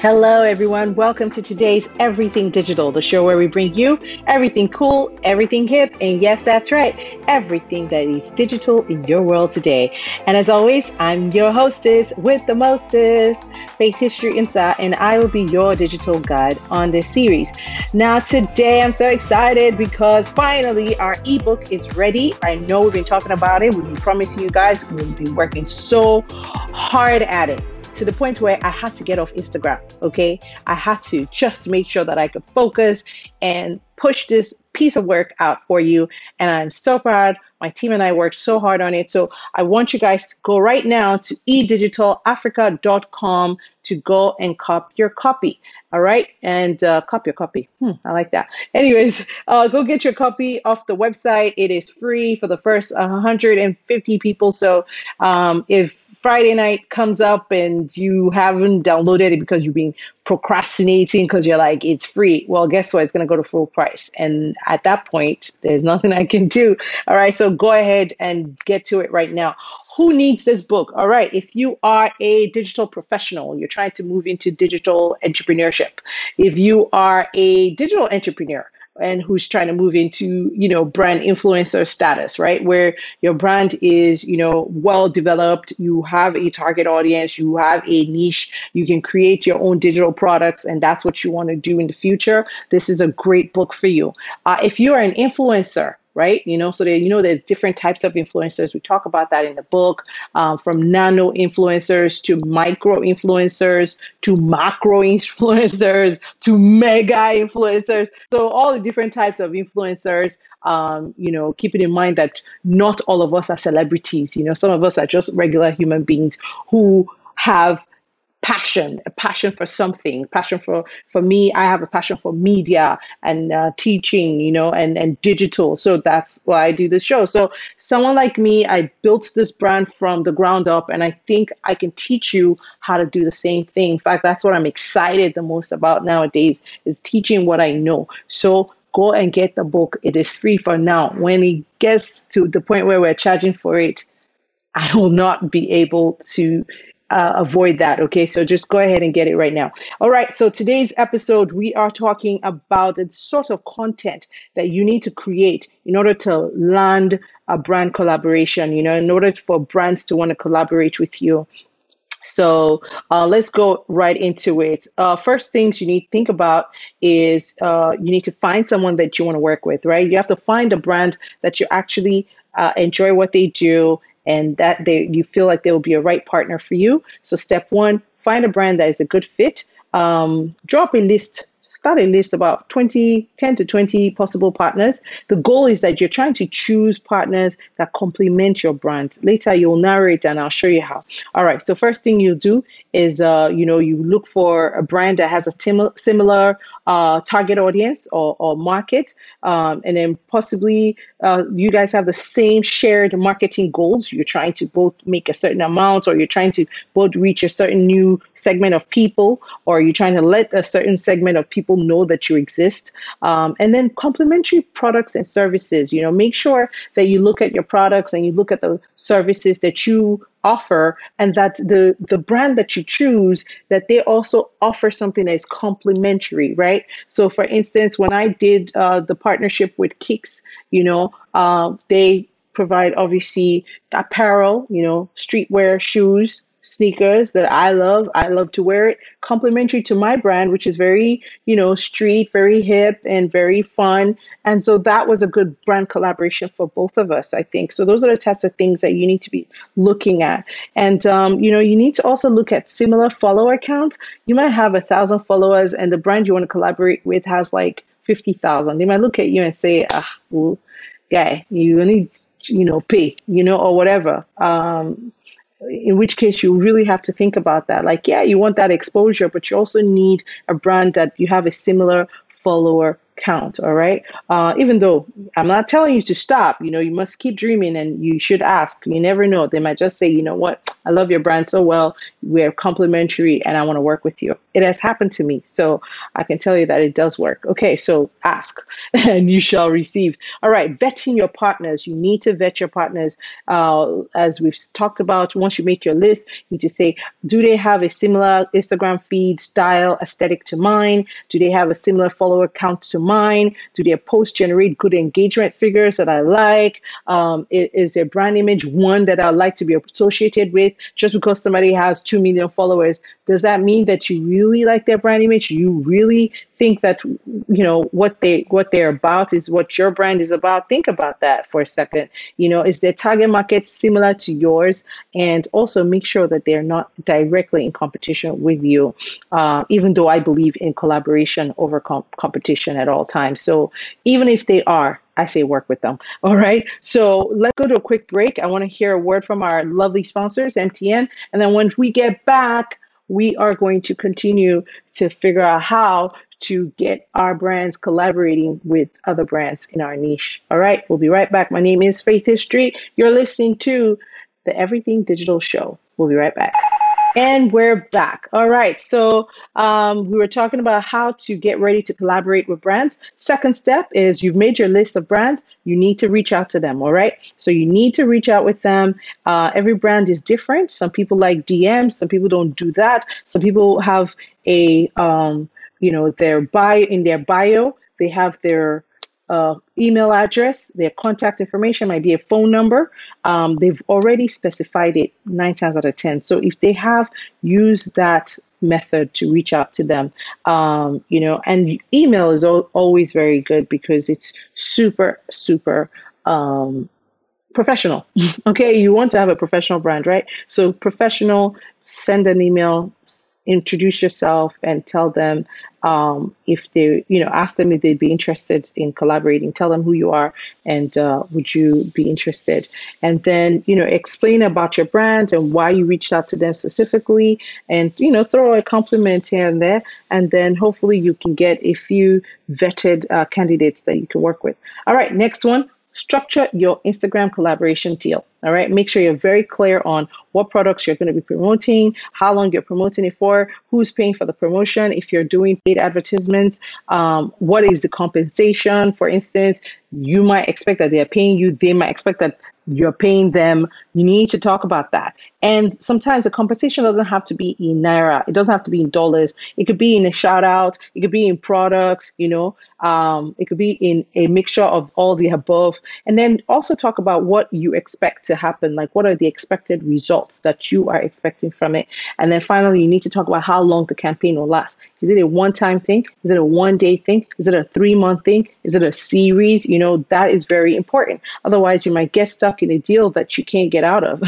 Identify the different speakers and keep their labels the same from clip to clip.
Speaker 1: Hello, everyone. Welcome to today's Everything Digital, the show where we bring you everything cool, everything hip, and yes, that's right, everything that is digital in your world today. And as always, I'm your hostess with the mostest, Faith History Insight, and I will be your digital guide on this series. Now, today I'm so excited because finally our ebook is ready. I know we've been talking about it, we've been promising you guys, we've been working so hard at it to the point where I had to get off Instagram. Okay. I had to just make sure that I could focus and push this piece of work out for you. And I'm so proud. My team and I worked so hard on it. So I want you guys to go right now to edigitalafrica.com to go and cop your copy. All right. And uh, cop your copy. Hmm, I like that. Anyways, uh, go get your copy off the website. It is free for the first 150 people. So um, if Friday night comes up and you haven't downloaded it because you've been procrastinating because you're like, it's free. Well, guess what? It's going to go to full price. And at that point, there's nothing I can do. All right. So go ahead and get to it right now. Who needs this book? All right. If you are a digital professional, you're trying to move into digital entrepreneurship. If you are a digital entrepreneur, and who's trying to move into you know brand influencer status right where your brand is you know well developed you have a target audience you have a niche you can create your own digital products and that's what you want to do in the future this is a great book for you uh, if you are an influencer right? You know, so there, you know, there's different types of influencers. We talk about that in the book, um, from nano influencers to micro influencers to macro influencers to mega influencers. So all the different types of influencers. Um, you know, keeping in mind that not all of us are celebrities. You know, some of us are just regular human beings who have passion, a passion for something, passion for for me. I have a passion for media and uh, teaching, you know, and and digital. So that's why I do this show. So someone like me, I built this brand from the ground up, and I think I can teach you how to do the same thing. In fact, that's what I'm excited the most about nowadays is teaching what I know. So go and get the book. It is free for now. When it gets to the point where we're charging for it, I will not be able to uh, avoid that. Okay, so just go ahead and get it right now. All right, so today's episode, we are talking about the sort of content that you need to create in order to land a brand collaboration, you know, in order for brands to want to collaborate with you. So uh, let's go right into it. Uh, first things you need to think about is uh, you need to find someone that you want to work with, right? You have to find a brand that you actually uh, enjoy what they do and that they you feel like they will be a right partner for you. So step one, find a brand that is a good fit. Um, drop a list start a list about 20 10 to 20 possible partners. The goal is that you're trying to choose partners that complement your brand. Later you'll narrow it and i'll show you how. All right so first thing you do is uh, you know you look for a brand that has a tim- similar uh, target audience or, or market um, and then possibly uh, you guys have the same shared marketing goals. You're trying to both make a certain amount or you're trying to both reach a certain new segment of people or you're trying to let a certain segment of people know that you exist. Um, and then complementary products and services you know make sure that you look at your products and you look at the services that you offer and that the the brand that you choose that they also offer something that is complementary right? So for instance when i did uh, the partnership with kicks you know uh, they provide obviously apparel you know streetwear shoes sneakers that I love. I love to wear it. Complementary to my brand, which is very, you know, street, very hip, and very fun. And so that was a good brand collaboration for both of us, I think. So those are the types of things that you need to be looking at. And, um, you know, you need to also look at similar follower counts. You might have a thousand followers, and the brand you want to collaborate with has like 50,000. They might look at you and say, ah, well, guy, you need, you know, pay, you know, or whatever. Um, in which case you really have to think about that. Like, yeah, you want that exposure, but you also need a brand that you have a similar follower count. All right. Uh, even though I'm not telling you to stop, you know, you must keep dreaming and you should ask. You never know. They might just say, you know what, I love your brand so well. We're complementary and I want to work with you. It has happened to me. So I can tell you that it does work. Okay, so ask and you shall receive. All right, vetting your partners. You need to vet your partners. Uh, as we've talked about, once you make your list, you to say, do they have a similar Instagram feed style aesthetic to mine? Do they have a similar follower count to mine? Do their posts generate good engagement figures that I like? Um, is their brand image one that I would like to be associated with? Just because somebody has 2 million followers, does that mean that you really like their brand image? You really think that you know what they what they're about is what your brand is about think about that for a second you know is their target market similar to yours and also make sure that they're not directly in competition with you uh, even though i believe in collaboration over competition at all times so even if they are I say work with them. All right. So let's go to a quick break. I want to hear a word from our lovely sponsors, MTN. And then when we get back, we are going to continue to figure out how to get our brands collaborating with other brands in our niche. All right, we'll be right back. My name is Faith History. You're listening to the Everything Digital Show. We'll be right back. And we're back. All right. So um, we were talking about how to get ready to collaborate with brands. Second step is you've made your list of brands. You need to reach out to them. All right. So you need to reach out with them. Uh, every brand is different. Some people like DMs. Some people don't do that. Some people have a um, you know, their bio in their bio, they have their uh, email address, their contact information might be a phone number. Um, they've already specified it nine times out of 10. So if they have used that method to reach out to them, um, you know, and email is al- always very good because it's super, super um, professional. okay, you want to have a professional brand, right? So professional, send an email, introduce yourself and tell them um, if they, you know, ask them if they'd be interested in collaborating. Tell them who you are and uh, would you be interested. And then, you know, explain about your brand and why you reached out to them specifically, and you know, throw a compliment here and there. And then hopefully you can get a few vetted uh, candidates that you can work with. All right, next one structure your Instagram collaboration deal. All right. Make sure you're very clear on what products you're going to be promoting, how long you're promoting it for, who's paying for the promotion. If you're doing paid advertisements, um, what is the compensation? For instance, you might expect that they're paying you, they might expect that you're paying them. You need to talk about that. And sometimes the compensation doesn't have to be in naira. It doesn't have to be in dollars. It could be in a shout out. It could be in products. You know, um, it could be in a mixture of all the above. And then also talk about what you expect to happen. Like what are the expected results that you are expecting from it. And then finally, you need to talk about how long the campaign will last. Is it a one time thing? Is it a one day thing? Is it a three month thing? Is it a series? You know, that is very important. Otherwise, you might get stuck in a deal that you can't get out of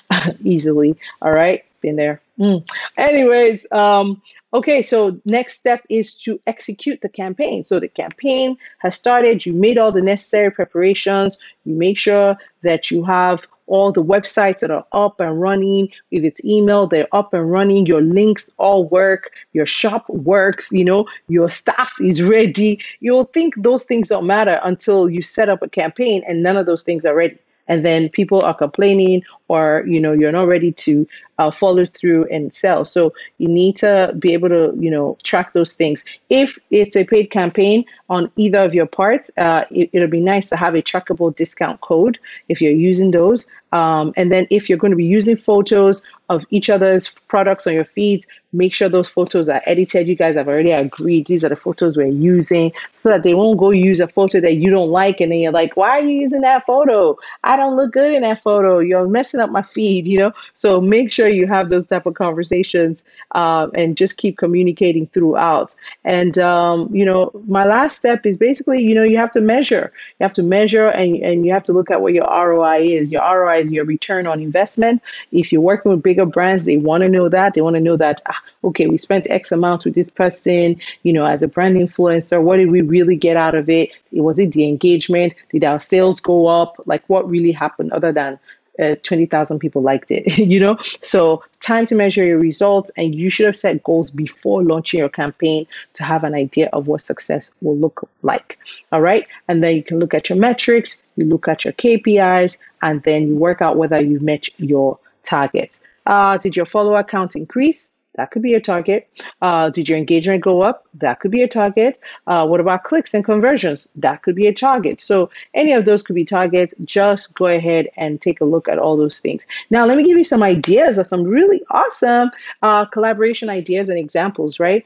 Speaker 1: easily. All right, been there. Mm. Anyways, um, okay, so next step is to execute the campaign. So the campaign has started, you made all the necessary preparations, you make sure that you have all the websites that are up and running. If it's email, they're up and running. Your links all work. Your shop works. You know, your staff is ready. You'll think those things don't matter until you set up a campaign and none of those things are ready and then people are complaining or you know you're not ready to uh, follow through and sell. So you need to be able to you know track those things. If it's a paid campaign on either of your parts uh, it, will be nice to have a trackable discount code if you're using those. Um, and then if you're going to be using photos of each other's products on your feeds make sure those photos are edited. You guys have already agreed these are the photos we're using so that they won't go use a photo that you don't like and then you're like why are you using that photo? I don't look good in that photo. You're messing up my feed you know? So make sure you have those type of conversations um, and just keep communicating throughout. And um, you know my last step is basically you know you have to measure. You have to measure and, and you have to look at what your roi is. Your roi is your return on investment. If you're working with bigger brands they want to know that. They want to know that ah, okay we spent x amount with this person you know as a brand influencer. What did we really get out of it was it the engagement? Did our sales go up? Like what really happened other than uh, 20,000 people liked it, you know? So, time to measure your results, and you should have set goals before launching your campaign to have an idea of what success will look like. All right. And then you can look at your metrics, you look at your KPIs, and then you work out whether you've met your targets. Uh, did your follower count increase? That could be a target. Uh, did your engagement go up? That could be a target. Uh, what about clicks and conversions? That could be a target. So any of those could be targets. Just go ahead and take a look at all those things. Now, let me give you some ideas of some really awesome uh, collaboration ideas and examples, right?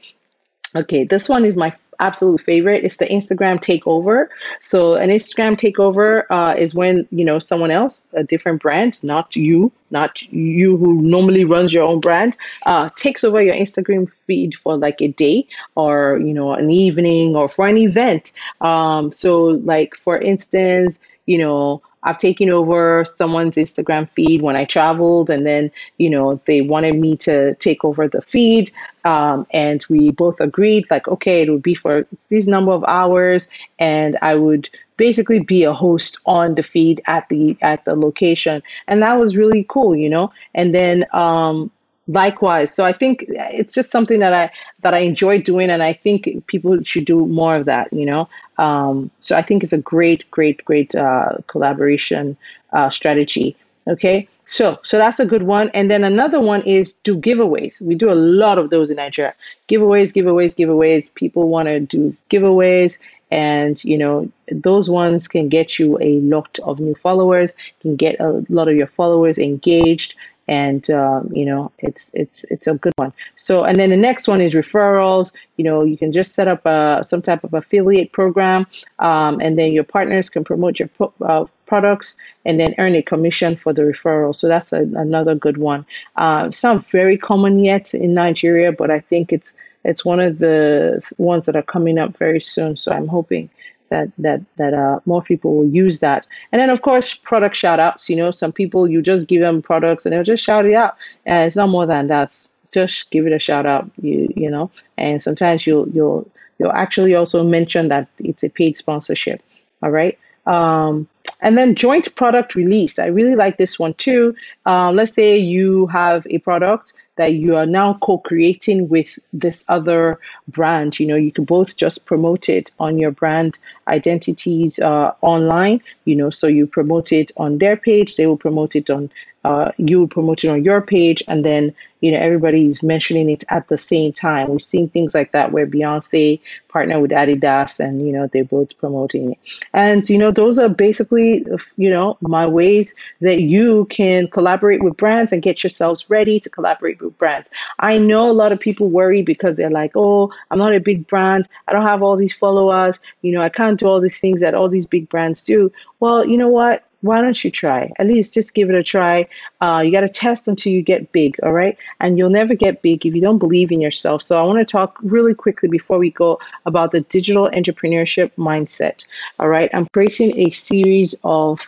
Speaker 1: Okay, this one is my absolute favorite is the Instagram takeover. So an Instagram takeover uh, is when you know someone else, a different brand, not you, not you who normally runs your own brand, uh, takes over your Instagram feed for like a day or you know an evening or for an event. Um, so like for instance, you know I've taken over someone's Instagram feed when I traveled, and then you know they wanted me to take over the feed, um, and we both agreed like, okay, it would be for these number of hours, and I would basically be a host on the feed at the at the location, and that was really cool, you know. And then um, likewise, so I think it's just something that I that I enjoy doing, and I think people should do more of that, you know. Um, so I think it's a great, great, great uh, collaboration uh, strategy. Okay, so so that's a good one. And then another one is do giveaways. We do a lot of those in Nigeria. Giveaways, giveaways, giveaways. People want to do giveaways, and you know those ones can get you a lot of new followers. Can get a lot of your followers engaged and um, you know it's it's it's a good one. So and then the next one is referrals. You know you can just set up a, some type of affiliate program um, and then your partners can promote your uh, products and then earn a commission for the referral. So that's a, another good one. Uh, not very common yet in nigeria but i think it's it's one of the ones that are coming up very soon. So i'm hoping that that that uh, more people will use that. And then of course product shout outs. You know, some people you just give them products and they'll just shout it out. And it's not more than that. Just give it a shout out. You you know, and sometimes you'll you'll you'll actually also mention that it's a paid sponsorship. All right. Um, and then joint product release. I really like this one too. Uh, let's say you have a product that you are now co-creating with this other brand you know you can both just promote it on your brand identities uh, online you know so you promote it on their page they will promote it on uh, you promote it on your page and then you know everybody's mentioning it at the same time. We've seen things like that where beyonce partner with adidas and you know they're both promoting it. And you know those are basically you know my ways that you can collaborate with brands and get yourselves ready to collaborate with brands. I know a lot of people worry because they're like oh i'm not a big brand. I don't have all these followers. You know i can't do all these things that all these big brands do. Well you know what why don't you try? At least just give it a try. Uh, you got to test until you get big, all right? And you'll never get big if you don't believe in yourself. So I want to talk really quickly before we go about the digital entrepreneurship mindset, all right? I'm creating a series of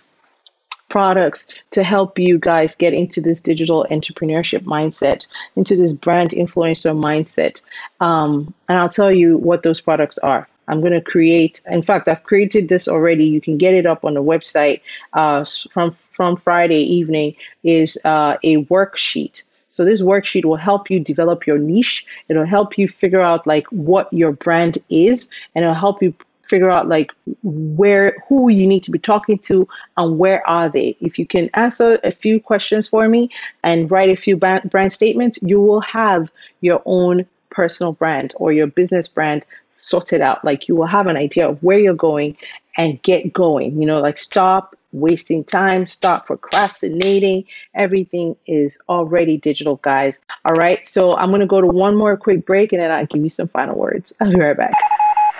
Speaker 1: products to help you guys get into this digital entrepreneurship mindset, into this brand influencer mindset. Um, and I'll tell you what those products are. I'm going to create, in fact, I've created this already. You can get it up on the website uh, from, from Friday evening is uh, a worksheet. So this worksheet will help you develop your niche. It'll help you figure out like what your brand is and it'll help you figure out like where who you need to be talking to and where are they if you can answer a few questions for me and write a few brand statements you will have your own personal brand or your business brand sorted out. Like you will have an idea of where you're going and get going. You know, like stop wasting time, stop procrastinating. Everything is already digital, guys. All right. So I'm going to go to one more quick break and then I'll give you some final words. I'll be right back.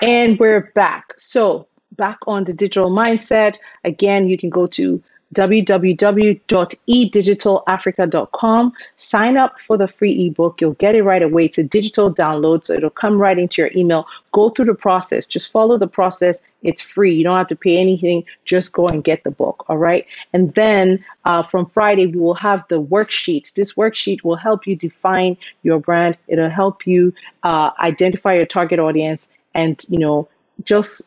Speaker 1: And we're back. So back on the digital mindset. Again, you can go to www.edigitalafrica.com. Sign up for the free ebook. You'll get it right away. It's a digital download, so it'll come right into your email. Go through the process. Just follow the process. It's free. You don't have to pay anything. Just go and get the book. All right. And then uh, from Friday, we will have the worksheet. This worksheet will help you define your brand. It'll help you uh, identify your target audience and, you know, just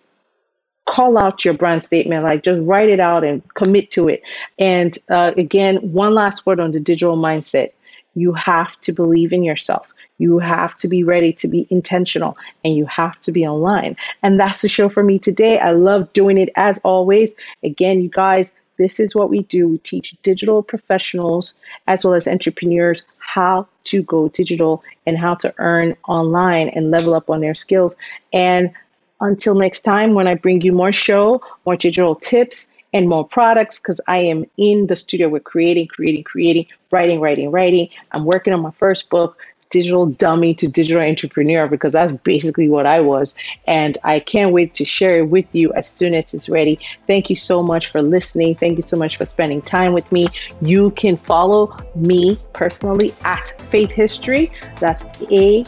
Speaker 1: call out your brand statement like just write it out and commit to it. And uh, again one last word on the digital mindset. You have to believe in yourself. You have to be ready to be intentional and you have to be online. And that's the show for me today. I love doing it as always. Again you guys this is what we do. We teach digital professionals as well as entrepreneurs how to go digital and how to earn online and level up on their skills. And until next time, when I bring you more show, more digital tips, and more products, because I am in the studio with creating, creating, creating, writing, writing, writing. I'm working on my first book digital dummy to digital entrepreneur because that's basically what I was. And I can't wait to share it with you as soon as it's ready. Thank you so much for listening. Thank you so much for spending time with me. You can follow me personally at Faith History. That's A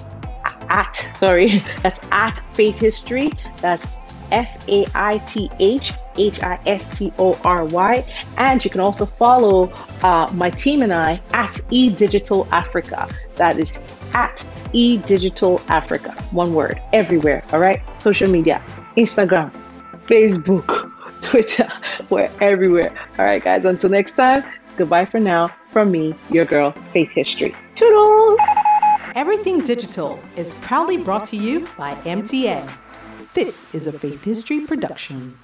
Speaker 1: at sorry, that's at Faith History. That's F A I T H H I S T O R Y. And you can also follow uh, my team and I at eDigital Africa. That is at eDigital Africa. One word, everywhere. All right. Social media, Instagram, Facebook, Twitter. We're everywhere. All right, guys. Until next time, goodbye for now from me, your girl, Faith History. Toodles!
Speaker 2: Everything Digital is proudly brought to you by MTN. This is a Faith History production.